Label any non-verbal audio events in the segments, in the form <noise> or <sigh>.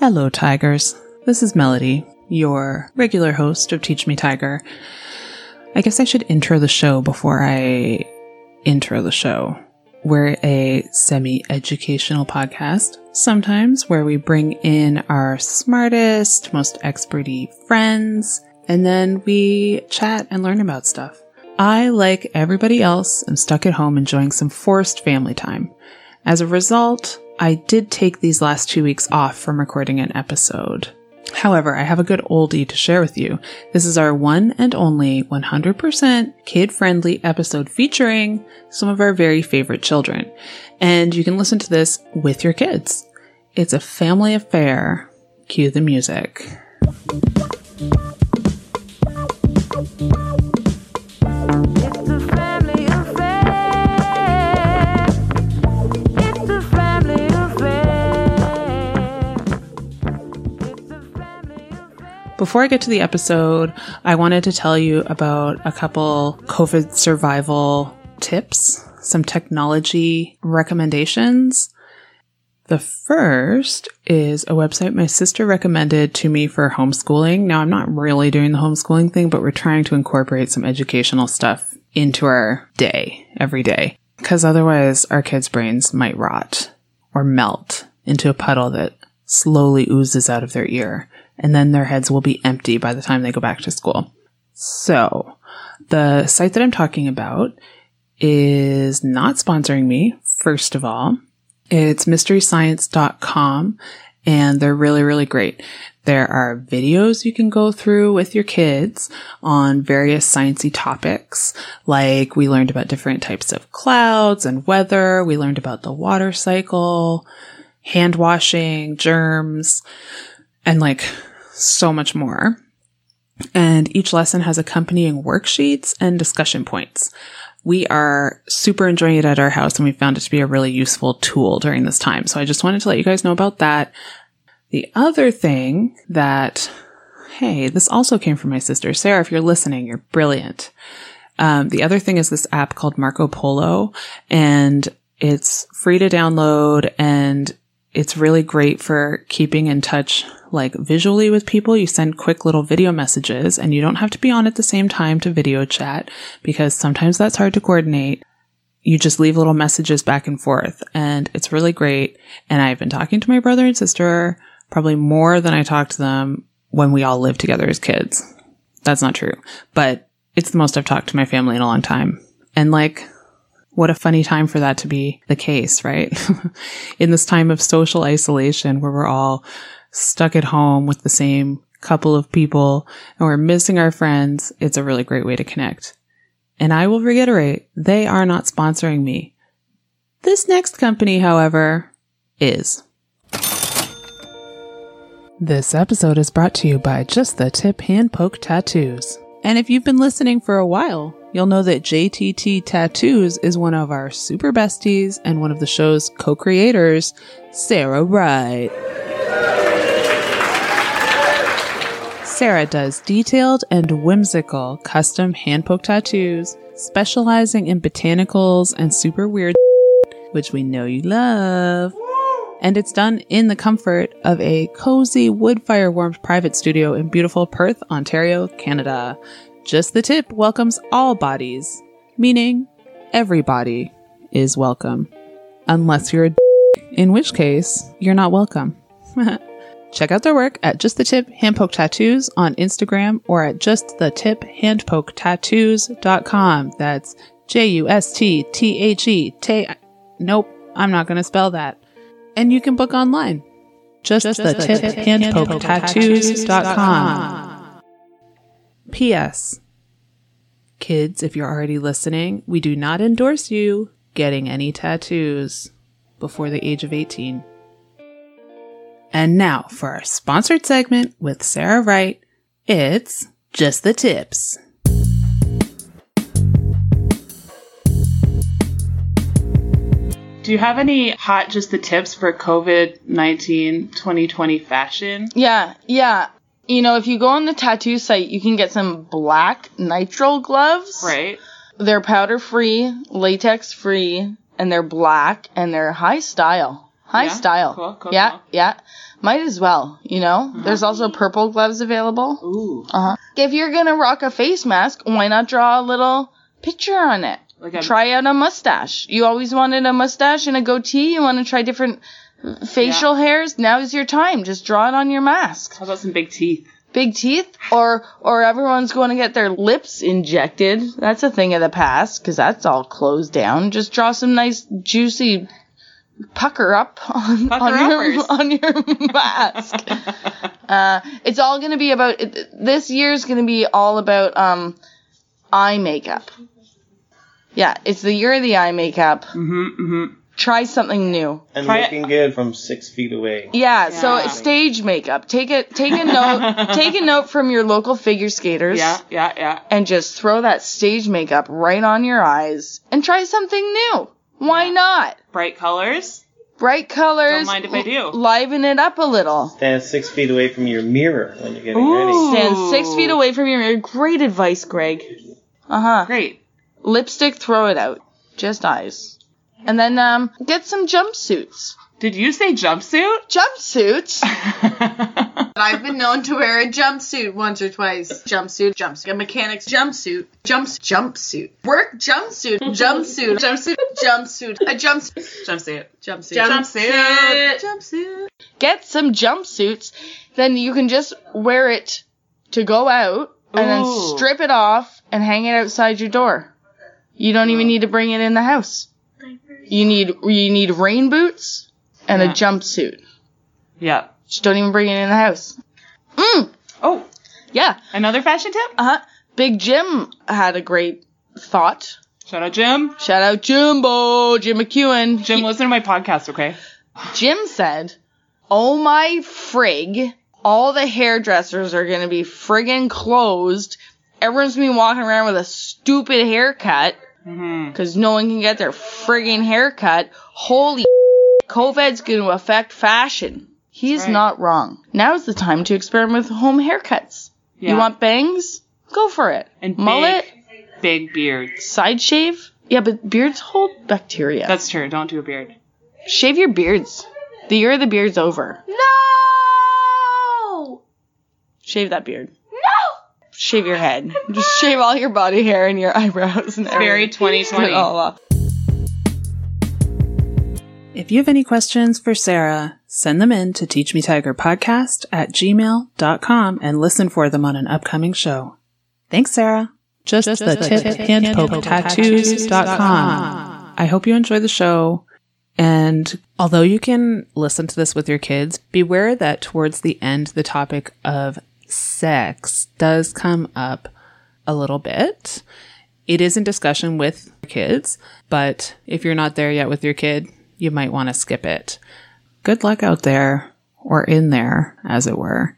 Hello, Tigers. This is Melody, your regular host of Teach Me Tiger. I guess I should intro the show before I intro the show. We're a semi educational podcast, sometimes where we bring in our smartest, most experty friends, and then we chat and learn about stuff. I, like everybody else, am stuck at home enjoying some forced family time. As a result, I did take these last two weeks off from recording an episode. However, I have a good oldie to share with you. This is our one and only 100% kid friendly episode featuring some of our very favorite children. And you can listen to this with your kids. It's a family affair. Cue the music. Before I get to the episode, I wanted to tell you about a couple COVID survival tips, some technology recommendations. The first is a website my sister recommended to me for homeschooling. Now, I'm not really doing the homeschooling thing, but we're trying to incorporate some educational stuff into our day every day because otherwise our kids' brains might rot or melt into a puddle that slowly oozes out of their ear, and then their heads will be empty by the time they go back to school. So, the site that I'm talking about is not sponsoring me, first of all. It's mysteryscience.com and they're really, really great. There are videos you can go through with your kids on various sciencey topics. Like we learned about different types of clouds and weather. We learned about the water cycle, hand washing, germs, and like so much more. And each lesson has accompanying worksheets and discussion points. We are super enjoying it at our house and we found it to be a really useful tool during this time. So I just wanted to let you guys know about that. The other thing that, hey, this also came from my sister. Sarah, if you're listening, you're brilliant. Um, the other thing is this app called Marco Polo and it's free to download and it's really great for keeping in touch like visually with people. You send quick little video messages and you don't have to be on at the same time to video chat because sometimes that's hard to coordinate. You just leave little messages back and forth and it's really great. And I've been talking to my brother and sister probably more than I talked to them when we all lived together as kids. That's not true, but it's the most I've talked to my family in a long time. And like, what a funny time for that to be the case, right? <laughs> in this time of social isolation where we're all stuck at home with the same couple of people and we're missing our friends, it's a really great way to connect. And I will reiterate, they are not sponsoring me. This next company, however, is. This episode is brought to you by Just the Tip Hand Poke Tattoos. And if you've been listening for a while, you'll know that JTT Tattoos is one of our super besties and one of the show's co creators, Sarah Wright. Sarah does detailed and whimsical custom hand poke tattoos, specializing in botanicals and super weird, <laughs> which we know you love. And it's done in the comfort of a cozy wood fire warmed private studio in beautiful Perth, Ontario, Canada. Just the tip welcomes all bodies, meaning everybody is welcome. Unless you're a in which case you're not welcome. <laughs> Check out their work at Just the Tip Handpoke Tattoos on Instagram or at justthetiphandpoketattoos.com. That's J U S T T H E T. Nope, I'm not going to spell that. And you can book online. Just, Just the tip handpoke tattoos.com. P.S. Kids, if you're already listening, we do not endorse you getting any tattoos before the age of 18. And now for our sponsored segment with Sarah Wright. It's just the tips. Do you have any hot just the tips for COVID 19 2020 fashion? Yeah, yeah. You know, if you go on the tattoo site, you can get some black nitrile gloves. Right. They're powder free, latex free, and they're black and they're high style. High Yeah? style. Cool, cool, yeah, cool. yeah. Might as well, you know? There's also purple gloves available. Ooh. Uh-huh. If you're gonna rock a face mask, why not draw a little picture on it? Like a Try out a mustache. You always wanted a mustache and a goatee. You want to try different facial hairs. now is your time. Just draw it on your mask. How about some big teeth? Big teeth, or or everyone's going to get their lips injected. That's a thing of the past because that's all closed down. Just draw some nice juicy pucker up on, Pucker on your <laughs> on your mask. <laughs> uh, it's all going to be about it, this year's going to be all about um eye makeup. Yeah, it's the year of the eye makeup. Mm-hmm. Mm-hmm. Try something new. And Try it. looking good from six feet away. Yeah, so Yeah. it's stage makeup. Take it take a note <laughs> take a note from your local figure skaters. Yeah, yeah, yeah. and just throw that stage makeup right on your eyes and try something new. Why Yeah. not? Bright colors. Bright colors. Don't mind if I do. Liven it up a little. Stand six feet away from your mirror when you're getting Ooh. ready. Stand six feet away from your mirror. Great advice, Greg. Uh huh. Great. Lipstick, throw it out. Just eyes. And then um, get some jumpsuits. Did you say jumpsuit? Jumpsuits. <laughs> I've been known to wear a jumpsuit once or twice. Jumpsuit, jumpsuit, a mechanic's jumpsuit, jumps, jumpsuit, work jumpsuit, jumpsuit, jumpsuit, jumpsuit, a jumpsuit, jumpsuit. jumpsuit, Jumpsuit. jumpsuit. get some jumpsuits. Then you can just wear it to go out and then Ooh. strip it off and hang it outside your door. You don't even need to bring it in the house. You need you need rain boots and a jumpsuit. Yeah. Just don't even bring it in the house. Mm, Oh, yeah. another fashion tip? Uh huh. Big Jim had a great thought. Shout out Jim. Shout out Jimbo, Jim McEwen. Jim, He- listen to my podcast, okay? Jim said, "Oh my frig, all the hairdressers are gonna be friggin' closed. Everyone's gonna be walking around with a stupid haircut Mm-hmm. because no one can get their friggin' haircut. Holy, <laughs> COVID's gonna affect fashion." He's right. not wrong. Now's the time to experiment with home haircuts. Yeah. You want bangs? Go for it. and mullet, big, big beards. side shave. Yeah, but beards hold bacteria. That's true. Don't do a beard. Shave your beards. The year of the beard's over. No! Shave that beard. No! Shave your head. Just shave all your body hair and your <laughs> eyebrows and Very 2020. All off. If you have any questions for Sarah, send them in to teachmetigerpodcast at gmail.com and listen for them on an upcoming show. Thanks, Sarah. Just, the tip handpoke tattoos.com. I hope you enjoy the show. And although you can listen to this with your kids, beware that towards the end, the topic of sex does come up a little bit. It is in discussion with kids, but if you're not there yet with your kid, you might want to skip it. Good luck out there, or in there, as it were.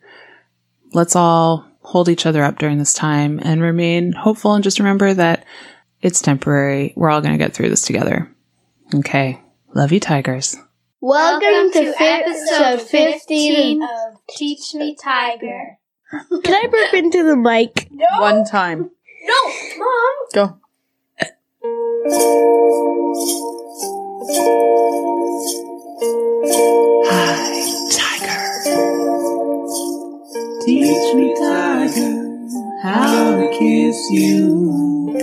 Let's all hold each other up during this time and remain hopeful and just remember that it's temporary. We're all going to get through this together. Okay. Love you, tigers. Welcome to episode 15 of Teach Me Tiger. Can I burp into the mic? No. One time. No, Mom. Go. Hi, Tiger. Teach me, tiger, how to kiss you.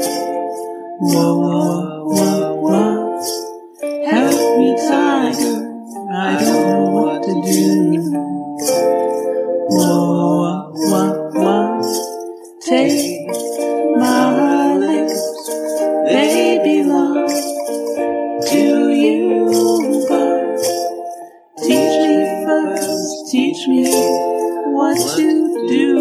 Whoa, whoa, whoa, whoa. Help me, tiger. I don't know what to do. Whoa, whoa, whoa, whoa. Take my lips, they belong to you. But teach me first, teach me what to do.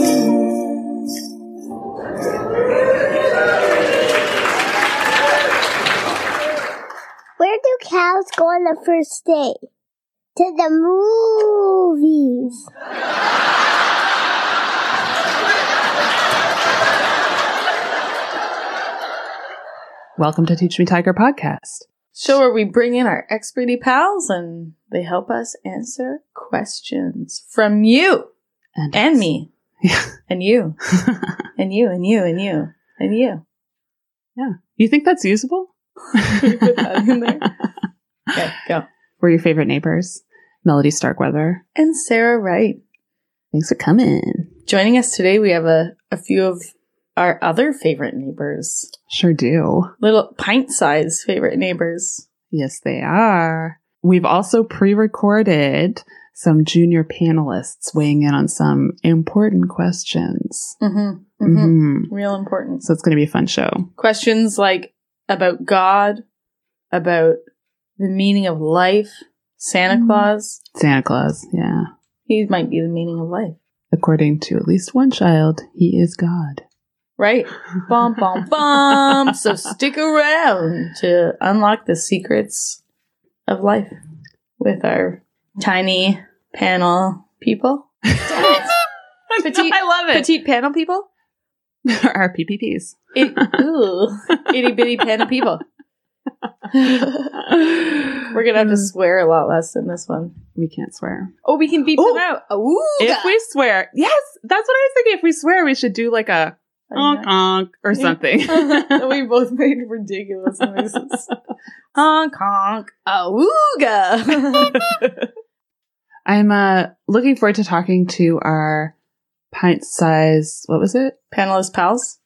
Where do cows go on the first day? To the movies. <laughs> Welcome to Teach Me Tiger podcast. Show where we bring in our experty pals and they help us answer questions from you And, and me Yeah. and you <laughs> and you and you and you and you. yeah. You think that's usable? <laughs> Put that in there? <laughs> Okay, go. We're your favorite neighbors, Melody Starkweather. And Sarah Wright. Thanks for coming. Joining us today, we have a, a few of our other favorite neighbors. Sure do. Little pint size favorite neighbors. Yes, they are. We've also pre recorded some junior panelists weighing in on some important questions. Mm-hmm. Mhm. Real important. So it's going to be a fun show. Questions like about God, about the meaning of life, Santa Claus. Santa Claus, yeah. He might be the meaning of life. According to at least one child, he is God. Right? Bum, bum, bum. so stick around to unlock the secrets of life with our tiny panel people. <laughs> Petite, I love it. petite panel people? <laughs> Our PPPs. It, ooh, itty bitty panel people. We're gonna have to mm. swear a lot less in this one. We can't swear. Oh, we can beep Ooh. them out. Ooh, If we swear, yes, that's what I was thinking. If we swear, we should do like a honk honk or something. <laughs> we both made ridiculous <laughs> noises. honk honk. Awooga. <laughs> I'm uh, looking forward to talking to our pint size, what was it? Panelist pals.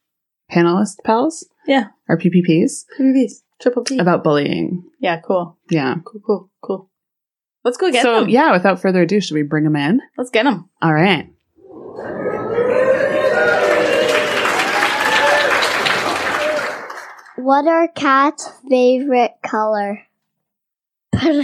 Panelist pals? Yeah. Our PPPs PPPs. Triple P. about bullying. yeah, cool. Yeah. Cool, cool, cool. Let's go get so, them. yeah, without further ado, should we bring them in? Let's get them. All right. What are cats' favorite color? Purple.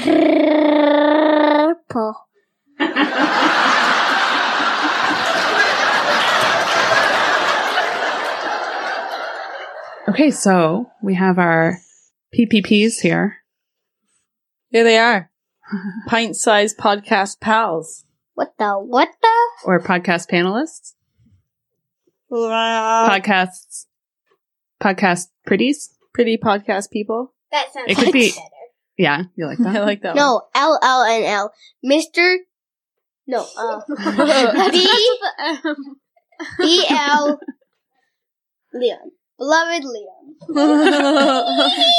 Okay, so we have our PPPs here. Here they are. <laughs> Pint sized podcast pals. What the? What the? or podcast panelists, podcasts, podcast pretties. Pretty podcast people. That sounds It could be- Yeah, you like that. <laughs> I like that one. No, L L N L. Mister. No. Uh, <laughs> <laughs> B B L. Leon. Beloved Leon.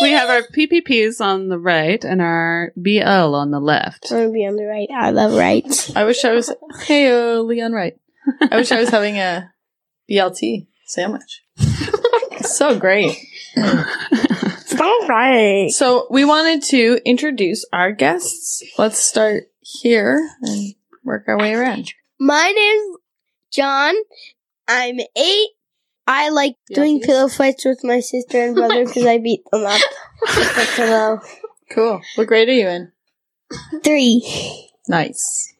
we have our PPPs on the right and our BL on the left. I'm gonna be on the right. I love right. I wish I was. Hey, uh, Leon Wright. I wish I was having a BLT sandwich. <laughs> so great. So right. So we wanted to introduce our guests. Let's start here and work our way around. My name's John. I'm eight. I like doing pillow fights with my sister and brother <laughs> because I beat them up with a pillow. Cool. What grade are you in? Three. Nice.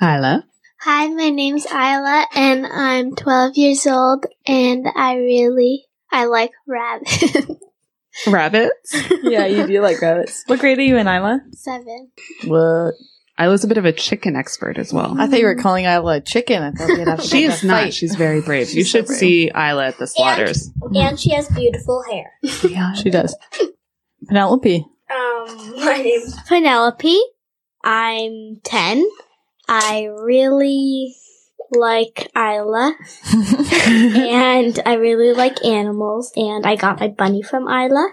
Isla. Hi, my name's Isla, and I'm 12 years old, and I really I like rabbits. <laughs> Rabbits. Yeah, you do like rabbits. What grade are you in, Isla? Seven. What? Isla's a bit of a chicken expert as well. I thought you were calling Isla a chicken. I thought we'd have She is not. fight. She's very brave. you She's so should brave. see Isla at the slaughters. And she has beautiful hair. Yeah. She does. Penelope. Um, my name's Penelope. I'm 10. I really like Isla, and I really like animals, and I got my bunny from Isla,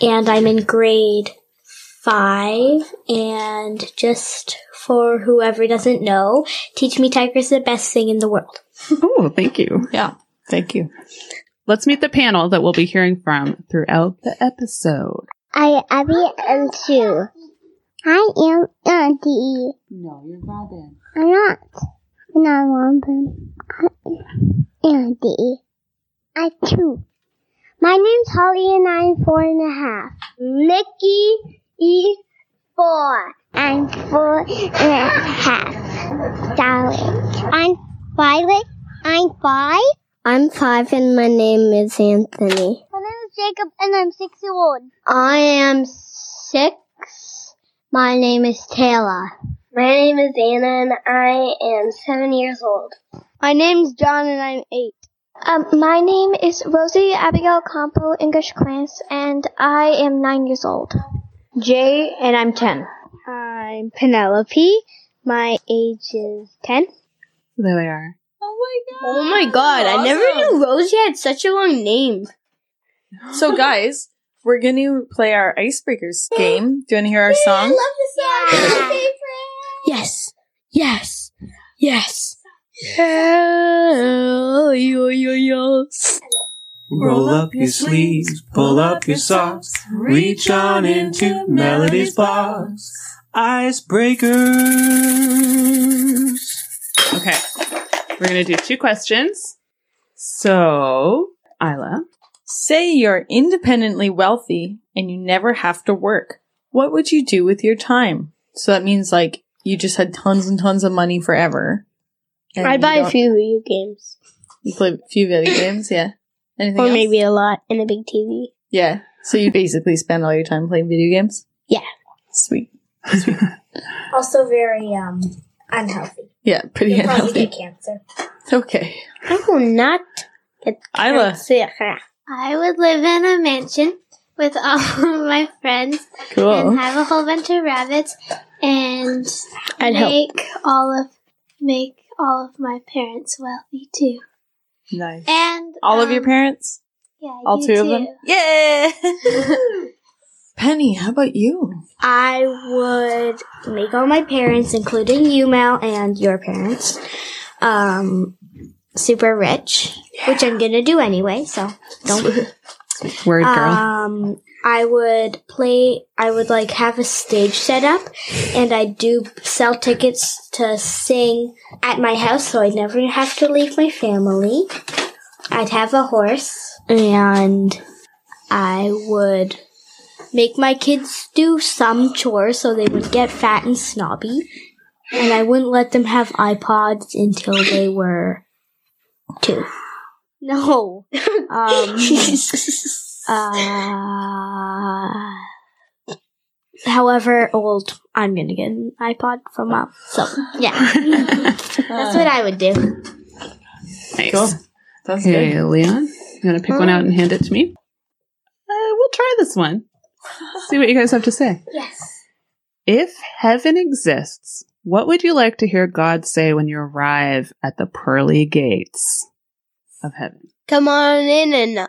and I'm in grade five, and just for whoever doesn't know, Teach Me Tiger is the best thing in the world. Oh, thank you. Yeah. Thank you. Let's meet the panel that we'll be hearing from throughout the episode. I Abby and two. I am Auntie. No, you're Robin. I'm not. I'm not Robin. Auntie. I two. My name's Holly and I'm four and a half. Nikki is four. I'm four and a half. Darling. I'm Violet. I'm five. I'm five and my name is Anthony. My name is Jacob and I'm six years old. I am six. My name is Taylor. My name is Anna and I am seven years old. My name's John and I'm eight. Um, my name is Rosie Abigail Campo English class, and I am nine years old. Jay and I'm ten. I'm Penelope. My age is ten. There they are. Oh my god, Oh my god. Awesome. I never knew Rosie had such a long name. So, <laughs> guys, we're going to play our icebreakers game. Do you want to hear our song? Yes. Yes. Yes. Yeah. Yo, yo, yes. Roll up your sleeves, pull up your socks, reach on into Melody's box. Icebreakers. Okay. We're going to do two questions. So, Isla, Say you're independently wealthy and you never have to work. What would you do with your time? So that means like you just had tons and tons of money forever. I'd buy a don't- few video games. You play a few video games, yeah. Anything Or else? maybe a lot and a big TV. Yeah. So you basically spend all your time playing video games? Yeah. Sweet. <laughs> Also very um unhealthy. Yeah, pretty You'll probably unhealthy. get cancer. Okay. I will not get Isla. cancer. I would live in a mansion with all <laughs> of my friends cool. and have a whole bunch of rabbits and I'd help. make all of make all of my parents wealthy too. Nice. And All of your um, parents? yeah, All you two of them? Yeah. <laughs> Penny, how about you? I would make all my parents, including you, Mel, and your parents, um, super rich, which I'm gonna do anyway. So don't. <laughs> word girl. Um, I would play. I would like have a stage set up, and I do sell tickets to sing at my house, so I'd never have to leave my family. I'd have a horse, and I would make my kids do some chores so they would get fat and snobby, and I wouldn't let them have iPods until they were two. No. Um, <laughs> uh, however old I'm gonna get an iPod from mom. So yeah, <laughs> that's what I would do. nice. Cool. That's Okay, good. Leon, you want to pick one out and hand it to me? Uh, we'll try this one. <laughs> See what you guys have to say. Yes. If heaven exists, what would you like to hear God say when you arrive at the pearly gates of heaven? Come on in and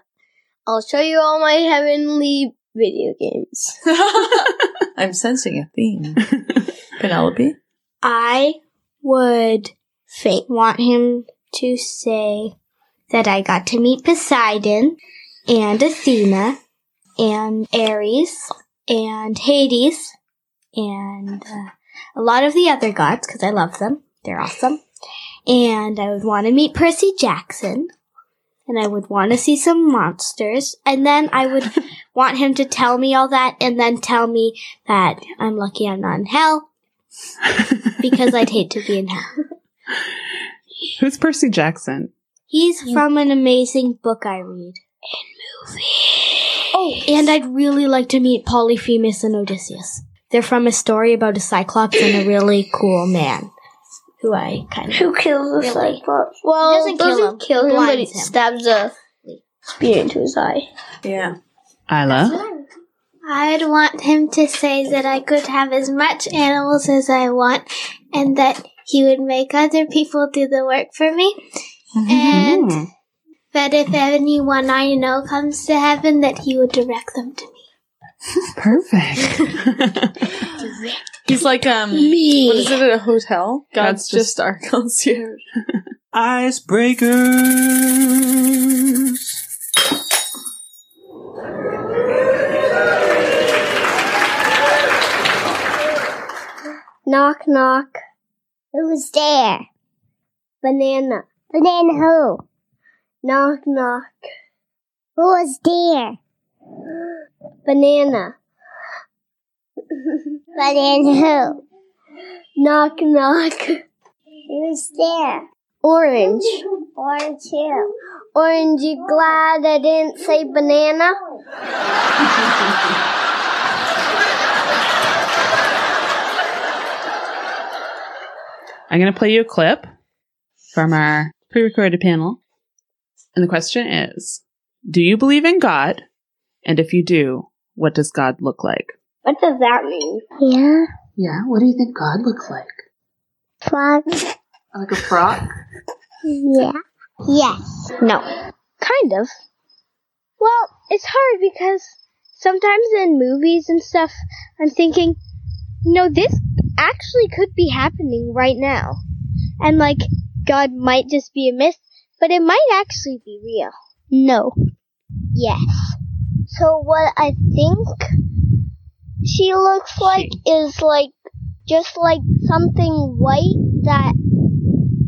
I'll show you all my heavenly video games. <laughs> I'm sensing a theme. <laughs> Penelope? I would fa- want him to say that I got to meet Poseidon and Athena and Ares and Hades and uh, a lot of the other gods because I love them. They're awesome. And I would want to meet Percy Jackson. And I would want to see some monsters. And then I would <laughs> want him to tell me all that and then tell me that I'm lucky I'm not in hell because I'd hate to be in hell. <laughs> Who's Percy Jackson? He's from an amazing book I read. And movie. Oh, and I'd really like to meet Polyphemus and Odysseus. They're from a story about a cyclops and a really cool man. Who I kind of. Who kills the Really? Cyclops? Well, doesn't kill doesn't him. kill him, but he him. stabs a spear into his eye. Yeah. I Isla? I'd want him to say that I could have as much animals as I want and that he would make other people do the work for me. And Hmm. that if anyone I know comes to heaven, that he would direct them to me. Perfect. He's like, um, Me. what is it at a hotel? God's God's just- just our concierge. <laughs> Icebreakers. Knock, knock. Who's there? Banana. Banana who? Knock, knock. Who's there? Banana. Banana who? Knock, knock. Who's there? Orange. Orange who? Orange, you glad I didn't say banana? I'm going to play you a clip from our pre recorded panel. And the question is Do you believe in God? And if you do, what does God look like? What does that mean? Yeah. Yeah, what do you think God looks like? Frog. Like a frog? Yeah. Yes. No. Kind of. Well, it's hard because sometimes in movies and stuff, I'm thinking, you know, this actually could be happening right now. And like, God might just be a myth, but it might actually be real. No. Yes. So what I think she looks like is like just like something white that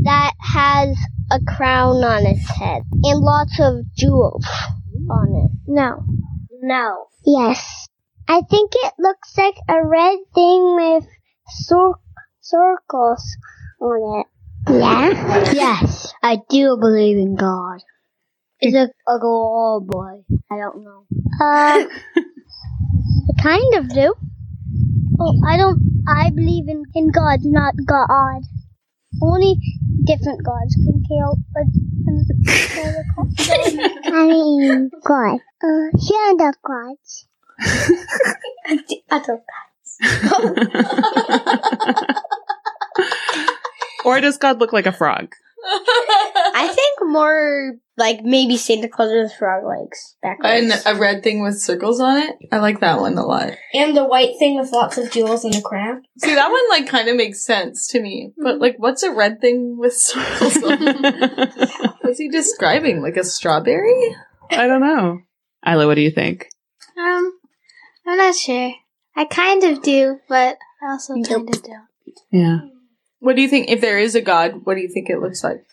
that has a crown on its head and lots of jewels on it. No. No. Yes. I think it looks like a red thing with cir- circles on it. Yeah? Yes. I do believe in God. Is it a girl or a boy? I don't know. Uh, <laughs> I kind of do. Oh, I don't. I believe in, in God, not God. Only different gods can kill. But <laughs> I mean, God. Uh, here are the gods. the other gods. <laughs> or does God look like a frog? I think more like maybe Santa Claus with frog legs And backwards. a red thing with circles on it. I like that one a lot. And the white thing with lots of jewels in the crown. See, that one like kind of makes sense to me. But like, what's a red thing with circles on it? <laughs> What's he describing? Like a strawberry? I don't know. Isla, what do you think? Um, I'm not sure. I kind of do, but I also kind of don't. Yeah. What do you think? If there is a god, what do you think it looks like?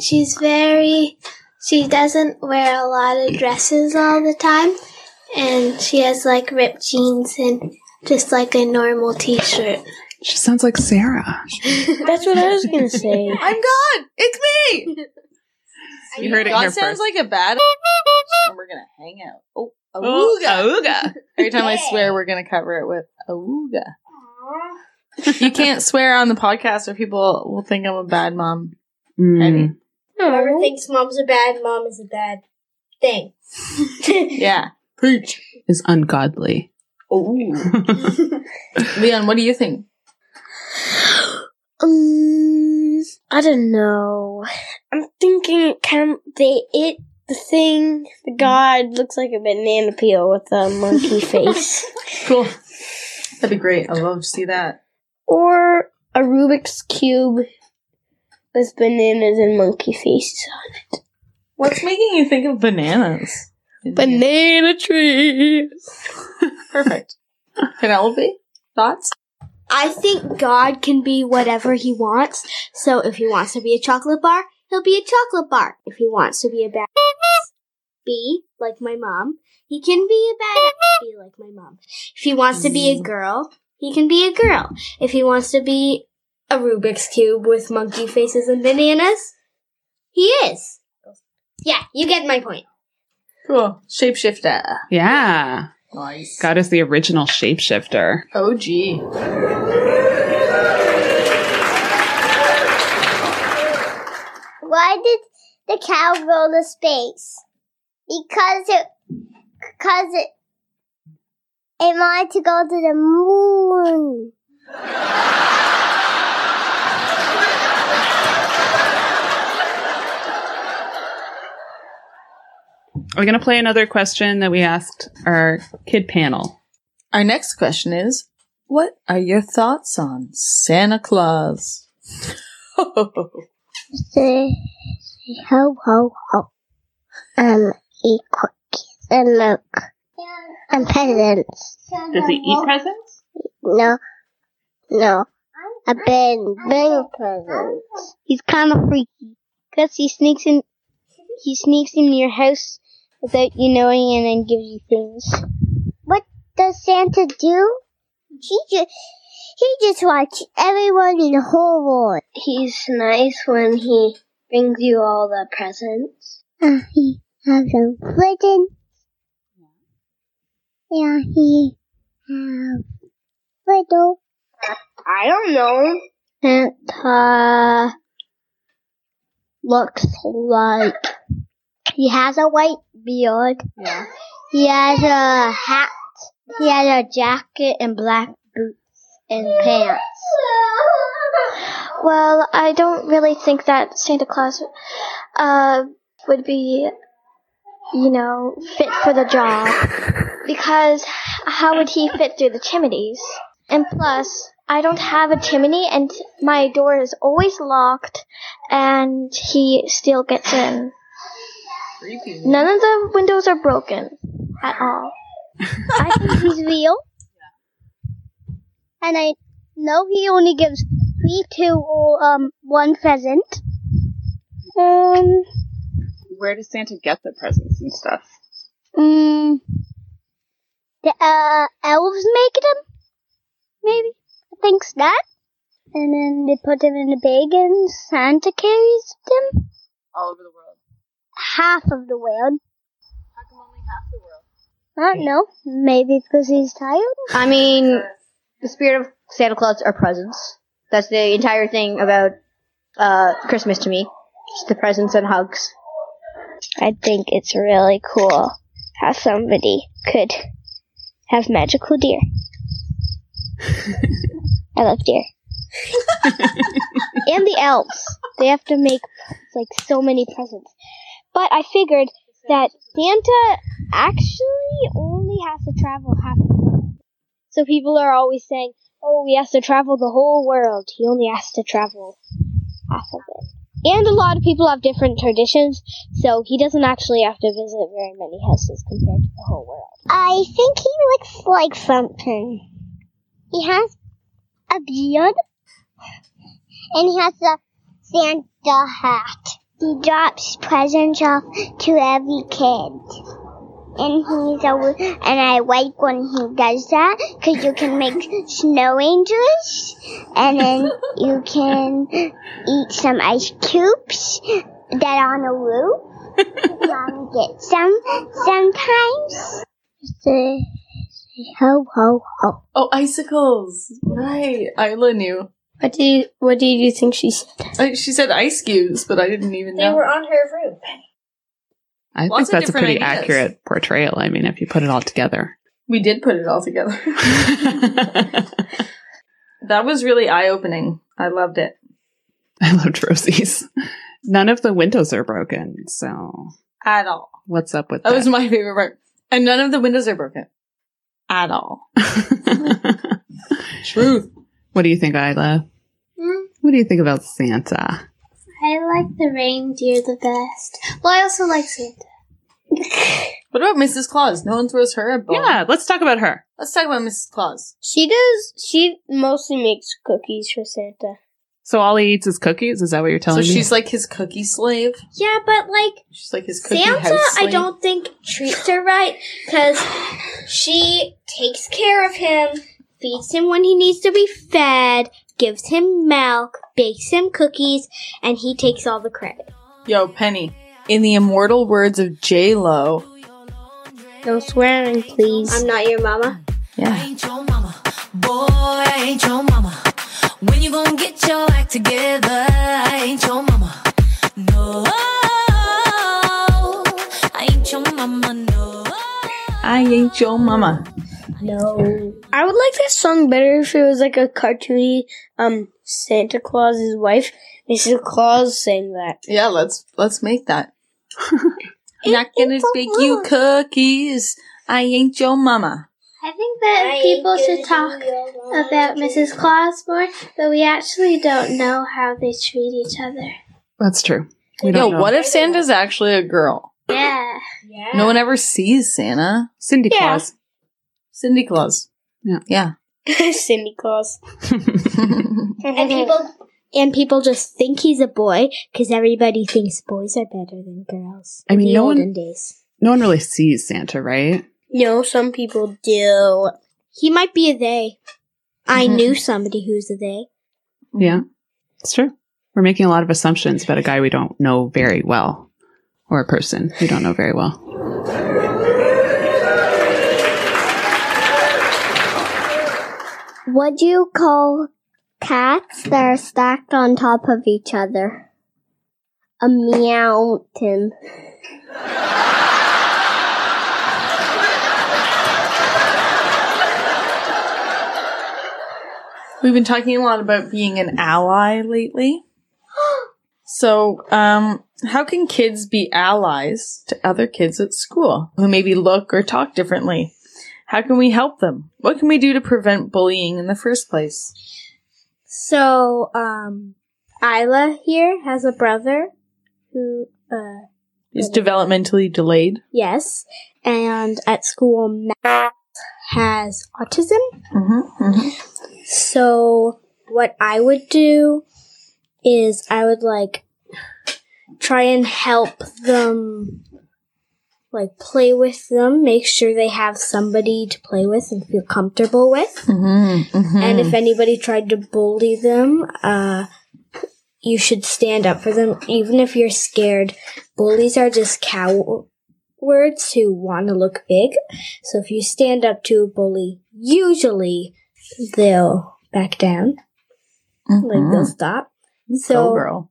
She's very. She doesn't wear a lot of dresses all the time, and she has like ripped jeans and just like a normal t-shirt. She sounds like Sarah. <laughs> That's what I was gonna say. <laughs> I'm God. It's me. You heard it God here sounds first. like a bad. <laughs> And we're gonna hang out. Oh, Oh, awooga. auga. Every time I swear, we're gonna cover it with awooga. You can't swear on the podcast, or people will think I'm a bad mom. Mm. Whoever thinks mom's a bad mom is a bad thing. <laughs> Yeah. Preach. Is ungodly. Oh. <laughs> Leon, what do you think? Um, I don't know. I'm thinking kind of they it the thing the god looks like a banana peel with a monkey <laughs> face, Cool. That'd be great. I'd love to see that. Or a Rubik's cube with bananas and monkey faces on it. What's making you think of bananas? Banana trees. <laughs> Perfect. Penelope, thoughts? I think God can be whatever he wants. So if he wants to be a chocolate bar, he'll be a chocolate bar. If he wants to be a bad bee, like my mom, he can be a bad bee, like my mom. If he wants to be a mm. girl, he can be a girl. If he wants to be a Rubik's Cube with monkey faces and bananas, he is. Yeah, you get my point. Cool. Shapeshifter. Yeah. Nice. God is the original shapeshifter. Oh, gee. Why did the cow go to space? Because it, because it, it wanted to go to the moon. Are we going to play another question that we asked our kid panel? Our next question is What are your thoughts on Santa Claus? Say, ho ho ho, and eat cookies and milk and presents. Does he eat presents? No, no, a big, big presents. He's kind of freaky because he sneaks in. He sneaks in your house without you knowing, and then gives you things. What does Santa do? He just he just wants everyone in the whole world. He's nice when he brings you all the presents. Uh, he has some presents. Yeah, he have little. I don't know. Santa looks like he has a white beard. Yeah. He has a hat. He has a jacket and black boots and pants. Well, I don't really think that Santa Claus uh, would be, you know, fit for the job. Because how would he fit through the chimneys? And plus, I don't have a chimney and my door is always locked and he still gets in. None of the windows are broken at all. I <laughs> think he's real. And I know he only gives three to um one pheasant. Um, Where does Santa get the presents and stuff? mm, the uh, elves make them, maybe. I think that. And then they put them in a bag and Santa carries them. All over the world. Half of the world. How come only half the world? I don't know. Maybe because he's tired. I mean, the spirit of Santa Claus are presents. That's the entire thing about uh, Christmas to me. Just the presents and hugs. I think it's really cool how somebody could have magical deer. I love deer. <laughs> and the elves. They have to make like so many presents. But I figured that Santa actually only has to travel half the world. So people are always saying, oh, he has to travel the whole world. He only has to travel half of it. And a lot of people have different traditions, so he doesn't actually have to visit very many houses compared to the whole world. I think he looks like something. He has a beard, and he has a Santa hat. He drops presents off to every kid. And he's a, and I like when he does that because you can make snow angels, and then you can eat some ice cubes that are on a roof. Mom gets some sometimes. Say, ho ho ho. Oh, icicles. Right. Isla knew. What do you What did you think she said? I, she said ice cubes, but I didn't even know. They were on her roof. I Lots think that's a pretty ideas. accurate portrayal. I mean, if you put it all together. we did put it all together. <laughs> that was really eye opening. I loved it. <laughs> I loved Rosie's. None of the windows are broken, so At all. what's up with That that? was my favorite part. And none of the windows are broken. At all. <laughs> Truth. what do you think, Isla? Hmm? What do you think about Santa? I like the reindeer the best. Well, I also like Santa. <laughs> What about Mrs. Claus? No one throws her a bone. Yeah, let's talk about her. Let's talk about Mrs. Claus. She does. She mostly makes cookies for Santa. So all he eats is cookies? Is that what you're So telling me? she's like his cookie slave. Yeah, but like She's like his cookie Santa, house I don't think treats her right because she takes care of him, feeds him when he needs to be fed, gives him milk, bakes him cookies, and he takes all the credit. Yo, Penny. In the immortal words of J Lo. No swearing, please. I'm not your mama. Yeah. I ain't your mama. Boy, I ain't your mama. When you gonna get your act together? I ain't your mama. No. I ain't your mama, no. I ain't your mama. No. I would like this song better if it was like a cartoony um Santa Claus's wife, Mrs. Claus saying that. Yeah, let's let's make that. <laughs> Not gonna bake you cookies. I ain't your mama. I think that people should talk about Mrs. Claus more, but we actually don't know how they treat each other. That's true. We Yo, don't know. what if Santa's actually a girl? Yeah. No one ever sees Santa. Cindy Yeah. Claus. Cindy Claus. Yeah. Yeah. <laughs> Cindy Claus. <laughs> And people and people just think he's a boy because everybody thinks boys are better than girls. I mean, in the no one- days. no one really sees Santa, right? No, some people do. He might be a they. I Mhm. knew somebody who's a they. Yeah. It's true. We're making a lot of assumptions about a guy we don't know very well. Or a person we don't know very well. What do you call cats that are stacked on top of each other? A mountain. We've been talking a lot about being an ally lately. <gasps> So, um, how can kids be allies to other kids at school who maybe look or talk differently? How can we help them? What can we do to prevent bullying in the first place? So, um, Isla here has a brother who, uh, Is developmentally delayed? yes, and at school, Matt has autism. Mm-hmm, So, what I would do is I would like try and help them, like play with them, make sure they have somebody to play with and feel comfortable with. Mm-hmm, And if anybody tried to bully them, uh, you should stand up for them, even if you're scared. Bullies are just cowards who want to look big. So if you stand up to a bully, usually they'll back down. Like they'll stop. So girl.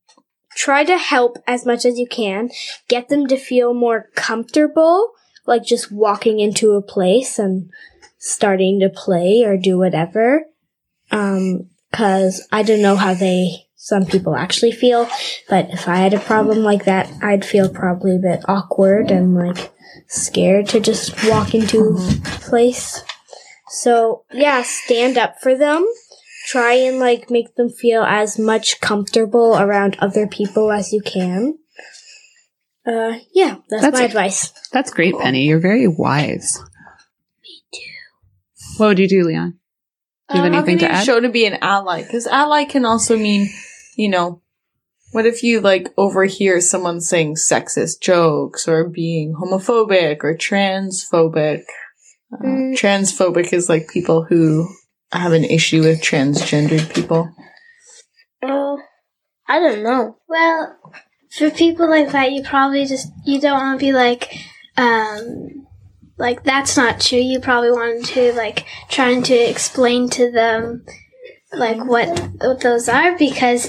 Try to help as much as you can. Get them to feel more comfortable, like just walking into a place and starting to play or do whatever. Um, cause I don't know how they, some people actually feel, but if I had a problem like that, I'd feel probably a bit awkward and like scared to just walk into a place. So yeah, stand up for them. Try and like make them feel as much comfortable around other people as you can. Uh, yeah, that's, That's my it. advice. That's great, Penny. You're very wise. Me too. What would you do, Leon? Do you have Uh, anything how to can you add? show to be an ally? Because ally can also mean, you know, what if you like overhear someone saying sexist jokes or being homophobic or transphobic? Uh, Mm. Transphobic is like people who have an issue with transgendered people. Oh, I don't know. Well, for people like that, you probably just you don't want to be like, um, like that's not true. You probably want to like trying to explain to them like what what those are because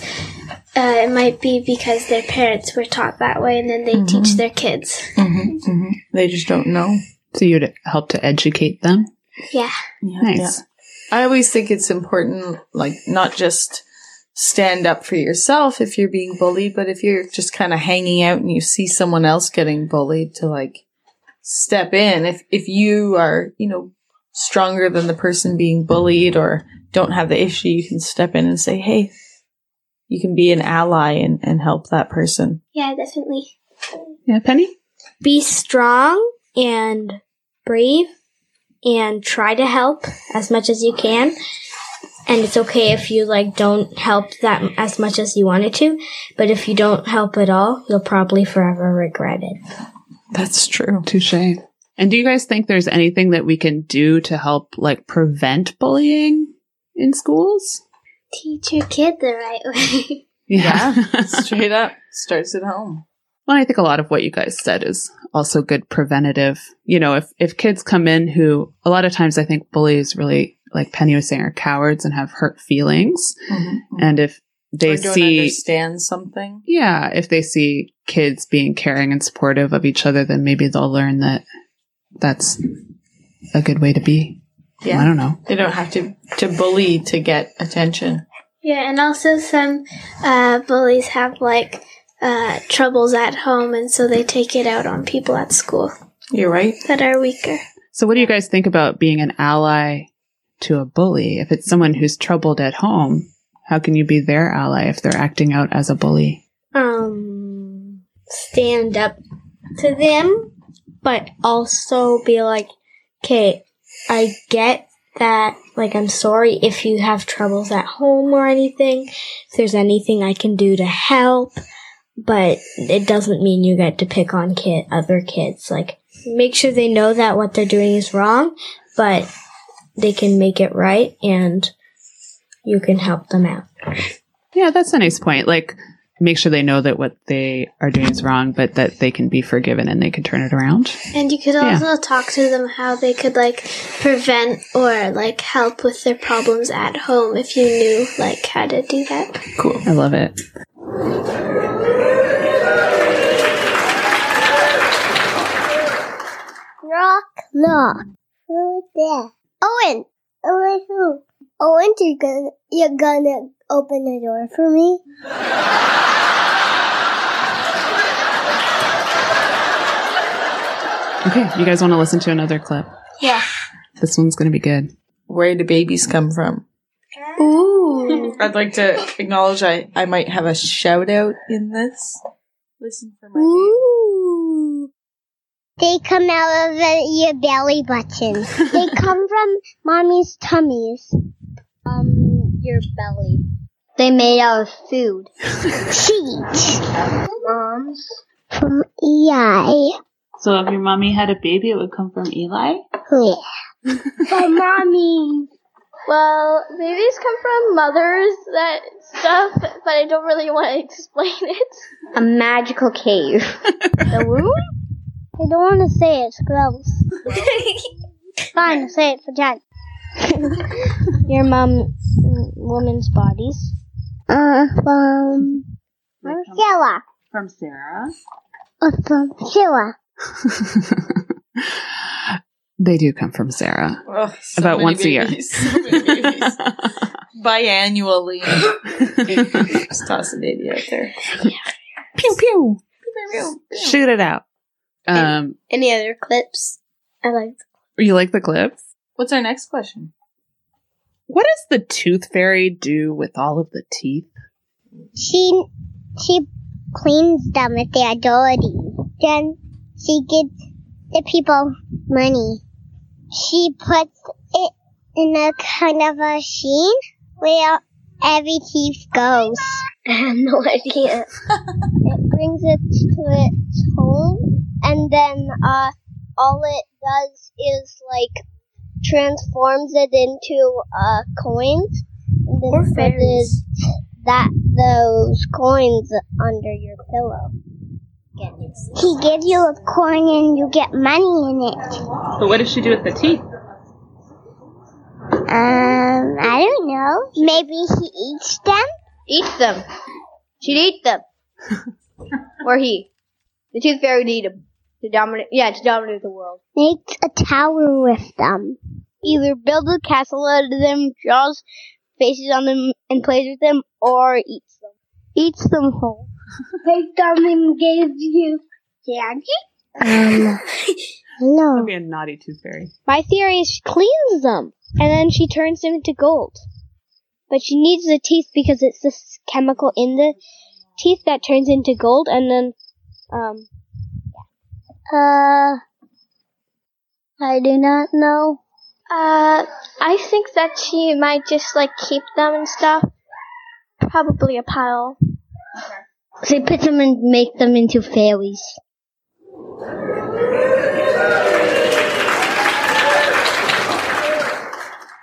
uh, it might be because their parents were taught that way, and then they teach their kids. Mm-hmm, They just don't know. So you'd help to educate them? Yeah. Nice. I always think it's important, like, not just stand up for yourself if you're being bullied, but if you're just kind of hanging out and you see someone else getting bullied to, like, step in. If, if you are, you know, stronger than the person being bullied or don't have the issue, you can step in and say, hey, you can be an ally and, and help that person. Yeah, definitely. Yeah, Penny? Be strong and brave and try to help as much as you can. And it's okay if you like don't help that as much as you wanted to, but if you don't help at all, you'll probably forever regret it. That's true. Touche. And do you guys think there's anything that we can do to help like prevent bullying in schools? Teach your kid the right way. Yeah, <laughs> straight up. Starts at home. Well, I think a lot of what you guys said is also good preventative. You know, if, if kids come in who, a lot of times I think bullies really, like Penny was saying, are cowards and have hurt feelings. And if they or don't see, understand something. yeah, if they see kids being caring and supportive of each other, then maybe they'll learn that that's a good way to be. Yeah. I don't know. They don't have to, to bully to get attention. Yeah, and also some uh, bullies have like uh, troubles at home, and so they take it out on people at school You're right. that are weaker. So what do you guys think about being an ally to a bully? If it's someone who's troubled at home, how can you be their ally if they're acting out as a bully? Um, stand up to them, but also be like, okay, I get that, like, I'm sorry if you have troubles at home or anything. If there's anything I can do to help, but it doesn't mean you get to pick on kid, other kids. Like, make sure they know that what they're doing is wrong, but they can make it right and you can help them out. Yeah, that's a nice point. Like, make sure they know that what they are doing is wrong, but that they can be forgiven and they can turn it around. And you could Yeah. also talk to them how they could like prevent or like help with their problems at home if you knew like how to do that. Cool. I love it. Rock, lock. Who's there? Owen. Owen who? Owen, you're gonna, you're gonna open the door for me? Okay, you guys want to listen to another clip? Yeah. This one's gonna be good. Where do babies come from? Ooh. I'd like to acknowledge I, I might have a shout out in this. Listen for my Ooh. They come out of uh, your belly button. they <laughs> come from mommy's tummies. Um, your belly. They made out of food. <laughs> Seeds. Moms. From Eli. So if your mommy had a baby, it would come from Eli? Yeah. From <laughs> mommy. Well, babies come from mothers that stuff, but I don't really want to explain it. A magical cave. The womb? I don't want to say it. It's gross. <laughs> Fine, say it for Jen. <laughs> Your mom, woman's bodies. Uh, from from Sheila. From Sarah? Uh, from Sheila. They do come from Sarah. Oh, so About many once a year. babies, so. <laughs> Biannually. Just toss a baby out there. Pew pew. Shoot it out. Um, Any other clips? I like. you like the clips? What's our next question? What does the tooth fairy do with all of the teeth? She she cleans them if they are dirty. Then she gives the people money. She puts it in a kind of a machine where every teeth goes. <laughs> I have no idea. <laughs> It brings it to its home, and then uh, all it does is like transforms it into uh, coins, and then Or fairies. that those coins under your pillow. He gives you a coin and you get money in it. But what does she do with the teeth? Um, I don't know. Maybe he eats them. Eats them. She'd eat them. <laughs> or he. The tooth fairy would eat them. To dominate, yeah, to dominate the world. Makes a tower with them. Either build a castle out of them, draws faces on them, and plays with them, or eats them. Eats them whole. <laughs> Take them and gives you candy. Um, no. That'd be a naughty tooth fairy. My theory is she cleans them, and then she turns them into gold. But she needs the teeth because it's this chemical in the teeth that turns into gold, and then, um, Uh, I do not know. uh, I think that she might just like keep them and stuff. Probably a pile. They put them and make them into fairies.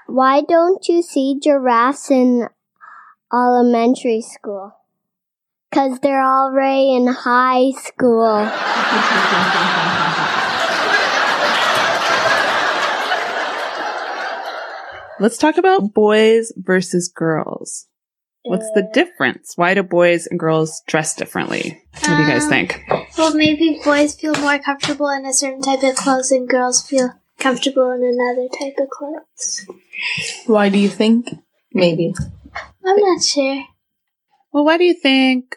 Why don't you see giraffes in elementary school? Cause they're already in high school. Let's talk about boys versus girls. What's the difference? Why do boys and girls dress differently? What do you guys Um, think? Well, maybe boys feel more comfortable in a certain type of clothes, and girls feel comfortable in another type of clothes. Why do you think? Maybe. I'm not sure. Well, why do you think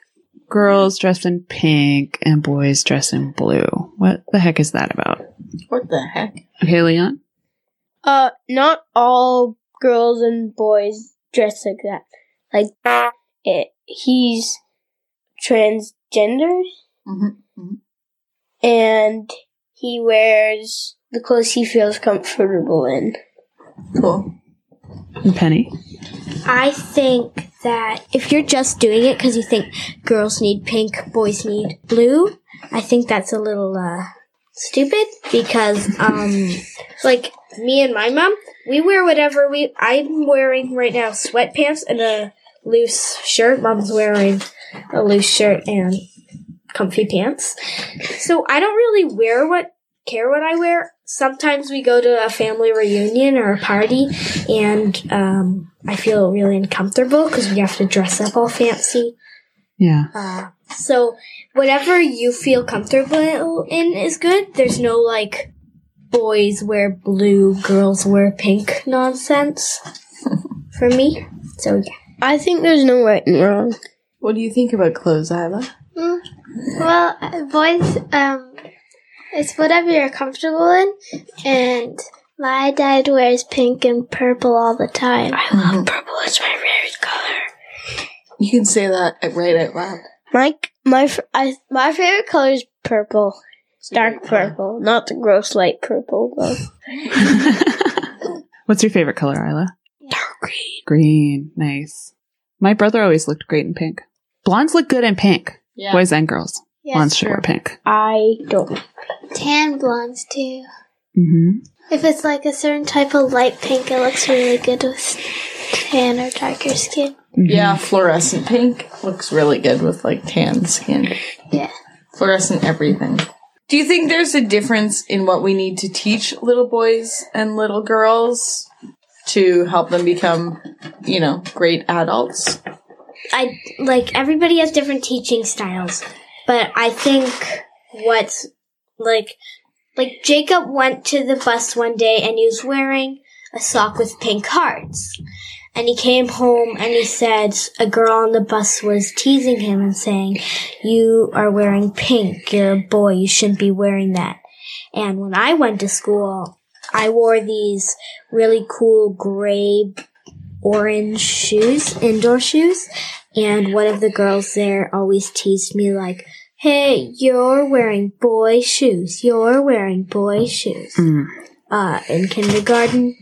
girls dress in pink and boys dress in blue? What the heck is that about? What the heck? Okay, Leon? Uh, not all girls and boys dress like that. Like, it, he's transgender, Mm-hmm. and he wears the clothes he feels comfortable in. Cool. And Penny? I think that if you're just doing it because you think girls need pink, boys need blue, I think that's a little uh, stupid because, um, like me and my mom, we wear whatever we. I'm wearing right now sweatpants and a loose shirt. Mom's wearing a loose shirt and comfy pants. So I don't really wear what care what I wear. Sometimes we go to a family reunion or a party, and um, I feel really uncomfortable because we have to dress up all fancy. Yeah. Uh, so whatever you feel comfortable in is good. There's no like boys wear blue, girls wear pink nonsense <laughs> for me. So yeah. I think there's no right and wrong. What do you think about clothes, Isla? Mm, well, uh, boys, um, it's whatever you're comfortable in, and My dad wears pink and purple all the time. I love purple. It's my favorite color. You can say that right out loud. My my f- I, my favorite color is purple, dark purple, not the gross light purple though. <laughs> What's your favorite color, Isla? Dark green. Green. Nice. My brother always looked great in pink. Blondes look good in pink. Yeah. Boys and girls. Yes, Blondes should wear pink. I don't. Tan blondes too. hmm If it's like a certain type of light pink, it looks really good with tan or darker skin. Yeah, fluorescent pink looks really good with like tan skin. Yeah. Fluorescent everything. Do you think there's a difference in what we need to teach little boys and little girls to help them become, you know, great adults? I like everybody has different teaching styles, but I think what's like like Jacob went to the bus one day and he was wearing a sock with pink hearts. And he came home and he said a girl on the bus was teasing him and saying, You are wearing pink. You're a boy. You shouldn't be wearing that. And when I went to school, I wore these really cool gray orange shoes, indoor shoes, and one of the girls there always teased me like, "Hey, you're wearing boy shoes. You're wearing boy shoes." Hmm. Uh, in kindergarten.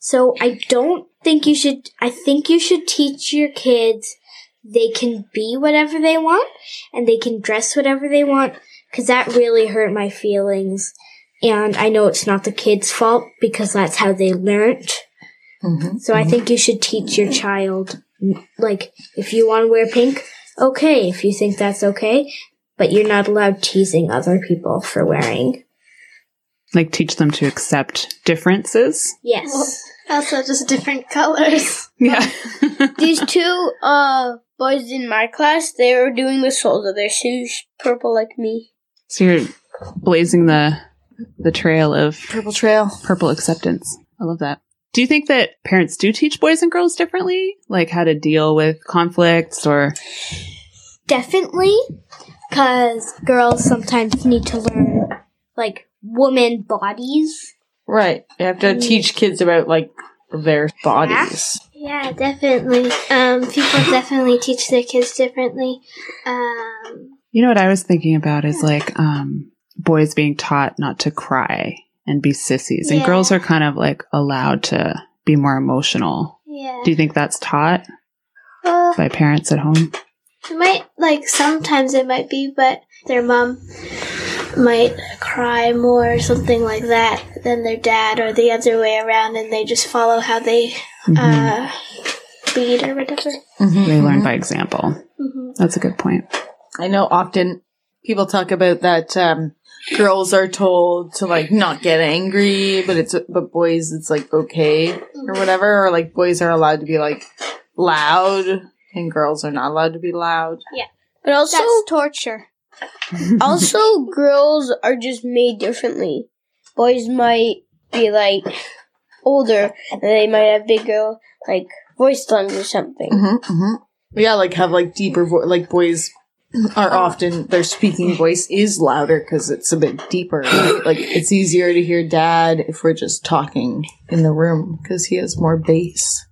So I don't think you should. I think you should teach your kids they can be whatever they want and they can dress whatever they want because that really hurt my feelings. And I know it's not the kids' fault because that's how they learned. Mm-hmm. So I mm-hmm. think you should teach your child, like, if you want to wear pink, okay, if you think that's okay, but you're not allowed teasing other people for wearing. Like teach them to accept differences. Yes. Also, just different <laughs> colors. Yeah. <laughs> These two uh boys in my class, they were doing the soles of their shoes purple like me. So you're blazing the the trail of purple trail, purple acceptance. I love that. Do you think that parents do teach boys and girls differently, like how to deal with conflicts or? Definitely, because girls sometimes need to learn, like, woman bodies. Right. You have to teach kids about like their bodies. Yeah, definitely. Um, people definitely teach their kids differently. Um, You know what I was thinking about is like um, boys being taught not to cry and be sissies, and girls are kind of like allowed to be more emotional. yeah. Do you think that's taught Well, by parents at home? It might, like, sometimes it might be, but their mom might cry more or something like that than their dad or the other way around, and they just follow how they, uh, lead or whatever. They learn by example. Mhm. That's a good point. I know often people talk about that um, girls are told to like not get angry, but it's but boys it's like okay or whatever, or like boys are allowed to be like loud and girls are not allowed to be loud. Yeah. But also That's torture. <laughs> <laughs> also girls are just made differently. Boys might be like older and they might have bigger like voice tones or something. Mm-hmm, Yeah, like have like deeper voice. like boys are often their speaking voice is louder because it's a bit deeper. Right? Like it's easier to hear dad if we're just talking in the room because he has more bass.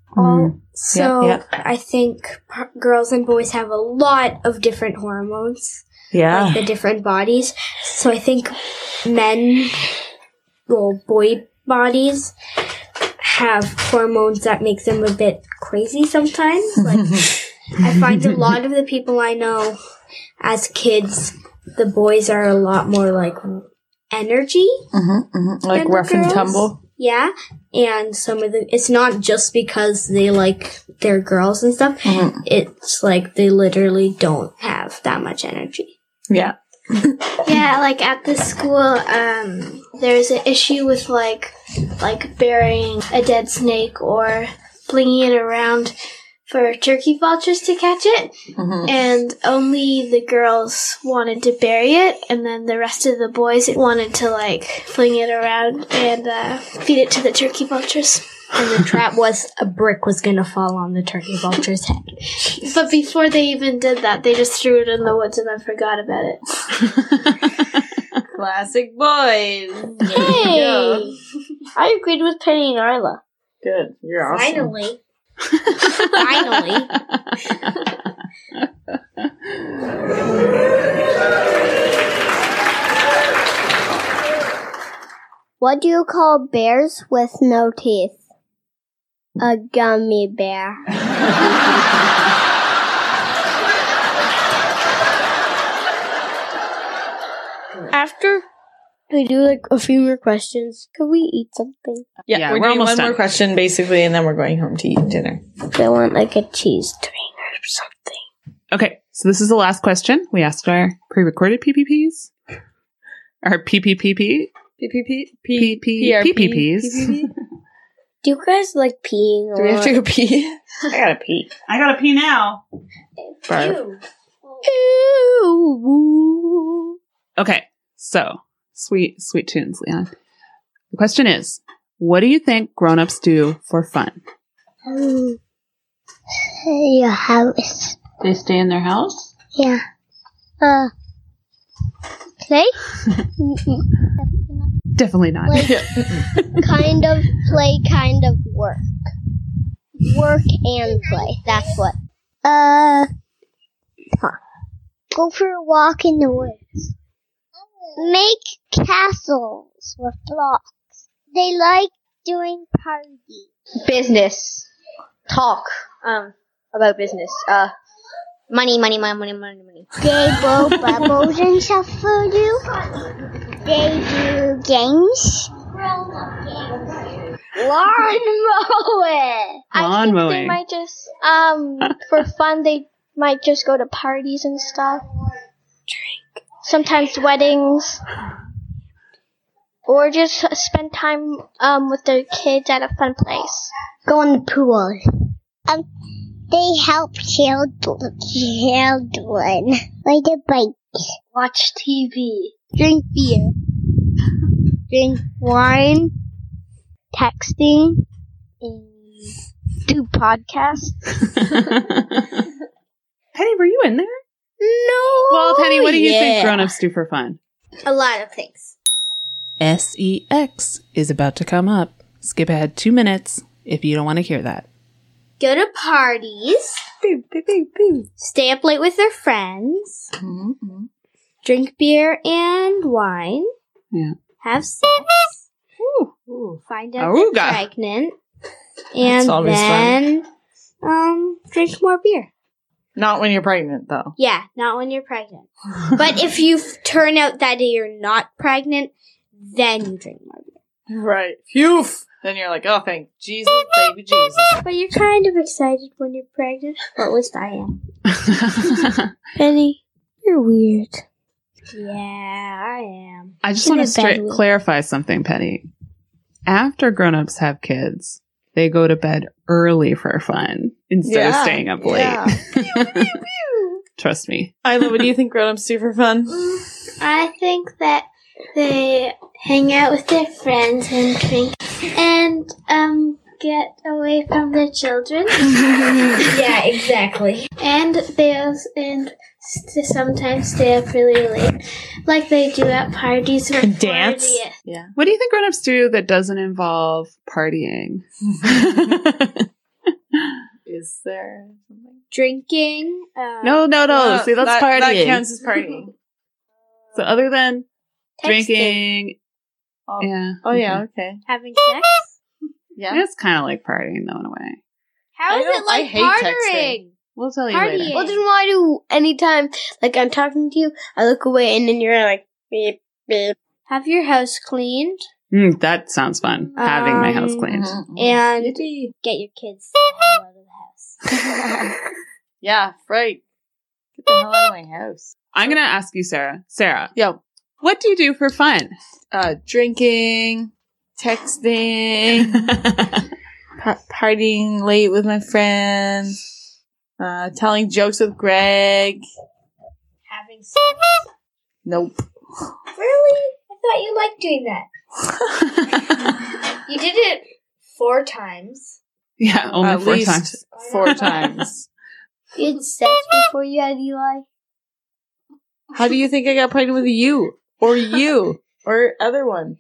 So yeah. I think p- girls and boys have a lot of different hormones. Yeah. Like the different bodies. So I think men, well, boy bodies have hormones that make them a bit crazy sometimes. Like I find a <laughs> lot of the people I know as kids, the boys are a lot more like energy. Mm-hmm, mm-hmm. Like rough and tumble. Yeah, and some of the it's not just because they like their girls and stuff. Mhm. It's like they literally don't have that much energy. Yeah. <laughs> Yeah, like at the school, um, there's an issue with like like burying a dead snake or flinging it around for turkey vultures to catch it, Mhm. and only the girls wanted to bury it, and then the rest of the boys wanted to like fling it around and uh, feed it to the turkey vultures. And the trap was a brick was gonna fall on the turkey vulture's head. But before they even did that, they just threw it in the woods and then forgot about it. <laughs> Classic boys. Hey! I agreed with Penny and Arla. Good. You're awesome. Finally. Finally. What do you call bears with no teeth? A gummy bear. After we do like a few more questions, could we eat something? Yeah, Yeah, we're, we're doing almost one done. more question basically, and then we're going home to eat dinner. I want like a cheese string or something. Okay, so this is the last question. We asked our pre-recorded PPPs, our PPPP, PPP, PP, PPPs. Do you guys like peeing? Do we have to go pee? I gotta pee. I gotta pee now. Barf. Ew. Okay, so sweet, sweet tunes, Leon. The question is, what do you think grown-ups do for fun? Um, Your house. They stay in their house? Yeah. Uh. Play? Definitely not. like <laughs> kind of play, kind of work. Work and play. That's what. Uh. huh. Go for a walk in the woods. Make castles with blocks. They like doing parties. Business. Talk. Um, about business. Uh, money, money, money, money, money, money. They blow <laughs> bubbles and stuff for you. They do games. Lawn mowing. Lawn They mowing. might just, um, <laughs> for fun, they might just go to parties and stuff. Drink. Sometimes weddings. Or just spend time, um, with their kids at a fun place. Go in the pool. Um, they help children, children ride a bike, watch TV, drink beer, drink wine, texting, and do podcasts. <laughs> <laughs> Penny, were you in there? No. Well, Penny, what do you think yeah. grown-ups do for fun? A lot of things. SEX is about to come up. Skip ahead two minutes if you don't want to hear that. Go to parties. Stay up late with their friends. Mm-hmm. Drink beer and wine. Yeah. Have sex. Find out Auga. they're pregnant. <laughs> <laughs> And always then um drink more beer. Not when you're pregnant, though. Yeah, not when you're pregnant. <laughs> but if you turn out that you're not pregnant, then you drink more beer. Right. Phew. Then you're like, oh, thank Jesus, baby Jesus. <laughs> But you're kind of excited when you're pregnant. Or at least I am. <laughs> Penny, you're weird. Yeah, I am. I just want to straight clarify something, Penny. After grown-ups have kids, they go to bed early for fun instead of staying up late. yeah. <laughs> Trust me. Isla, what do you think grown-ups do for fun? I think that they hang out with their friends and drink and um get away from their children. <laughs> yeah, exactly. And they also, and sometimes stay up really late, like they do at parties or dance? 40th. Yeah. What do you think grown-ups do that doesn't involve partying? <laughs> Is there something? Drinking. Um, No, no, no. See, that's that, partying. That counts as partying. So other than Texting. Drinking, Oh. yeah. Oh, yeah, okay. Having sex. <laughs> Yeah. It's kind of like partying though in a way. How I is it like I hate partying? texting. We'll tell you Partying. later. Well, then why do anytime, like I'm talking to you, I look away and then you're like, beep, beep. Have your house cleaned Mm, that sounds fun. Having my house Um, cleaned. and get your kids the <laughs> hell out of the house. <laughs> Yeah, right. Get the hell out of my house. I'm gonna ask you, Sarah. Sarah, Yo, what do you do for fun? uh, drinking, texting, <laughs> pa- partying late with my friends, uh, telling jokes with Greg. Having sex. Nope. Really? I thought you liked doing that. You did it four times. yeah, only At four least times. Four times. You had sex before you had Eli? How do you think I got pregnant with you? Or you? <laughs> Or other one?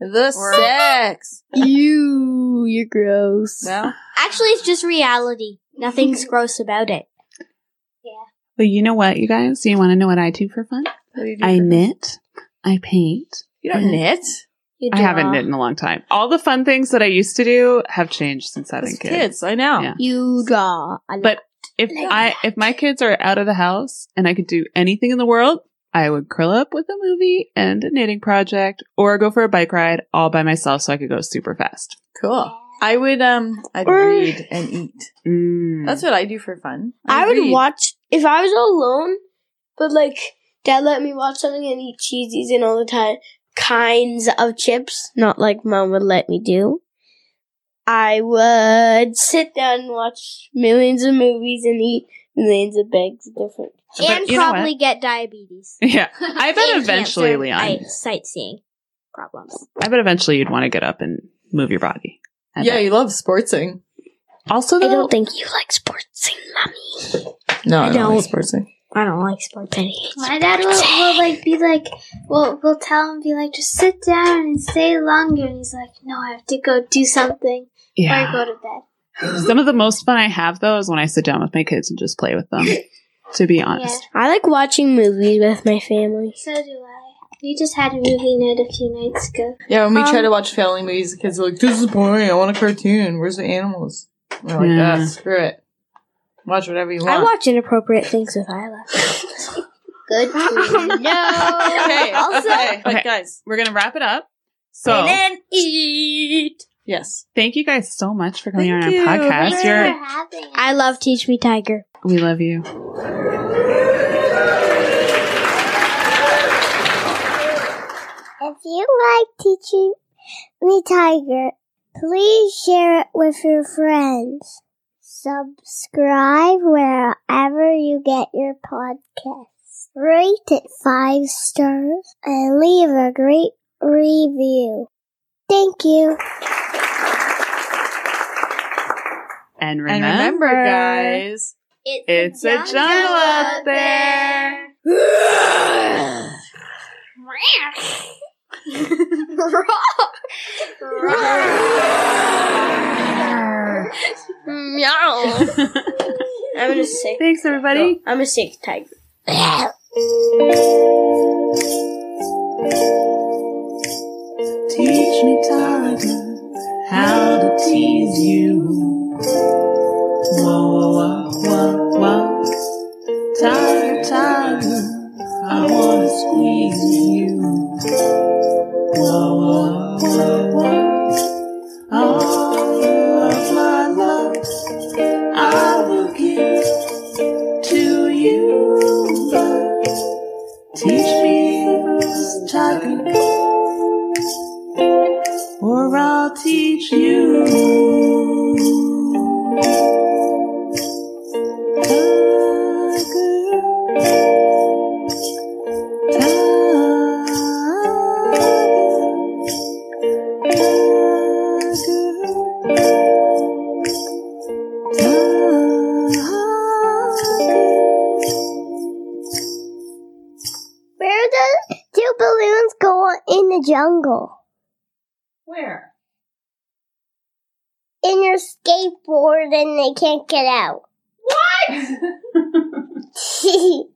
The sex. you, you're gross. Well, Actually, it's just reality. Nothing's <laughs> gross about it. Yeah. But you know what, you guys? Do you want to know what I do for fun? what do you do I for- knit. I paint. You don't knit. You I haven't knit in a long time. All the fun things that I used to do have changed since having kids. kids, I know. Yeah. You draw. a lot. But if I if my kids are out of the house and I could do anything in the world, I would curl up with a movie and a knitting project or go for a bike ride all by myself so I could go super fast. Cool. I would um I'd Or- read and eat. Mm. That's what I do for fun. I would read. watch if I was alone, but like dad let me watch something and eat cheesies and all the time kinds of chips, not like mom would let me do. I would sit down and watch millions of movies and eat millions of bags of different. But and probably get diabetes. <laughs> Yeah. <laughs> I bet eventually, cancer, Leon. I- sightseeing problems. I bet eventually you'd want to get up and move your body. I Yeah, bet. you love sportsing. Also, I don't think you like sports, mommy. No, I, I don't like don't. sportsing. I don't like sportsing. I hate My dad will, will like be like, we'll we'll tell him be like, just sit down and stay longer, and he's like, no, I have to go do something yeah. or go to bed. Some of the most fun I have though is when I sit down with my kids and just play with them. <laughs> to be honest. Yeah. I like watching movies with my family. So do I. We just had a movie night a few nights ago. Yeah, when we try Um, to watch family movies, the kids are like, "This is boring. I want a cartoon. Where's the animals?" We're like, Yeah. "Ah, screw it. Watch whatever you want." I watch inappropriate things with Isla. <laughs> Good to know. okay, <laughs> Also- okay, but Okay. guys, We're gonna wrap it up. So and then eat. yes, thank you guys so much for coming Thank on our you. podcast. You're for having us. I love Teach Me Tiger. We love you. If you like teaching me Tiger, please share it with your friends. Subscribe wherever you get your podcasts. Rate it five stars and leave a great review. Thank you. And and remember, remember, guys, it's a jungle out there. Meow. <laughs> I'm gonna sick. Thanks, everybody. I'm a sick tiger. Teach me, tiger, how to tease you. Whoa, whoa, whoa, whoa, whoa. Tiger, tiger, I wanna squeeze you. Can't get out. What? <laughs> <laughs>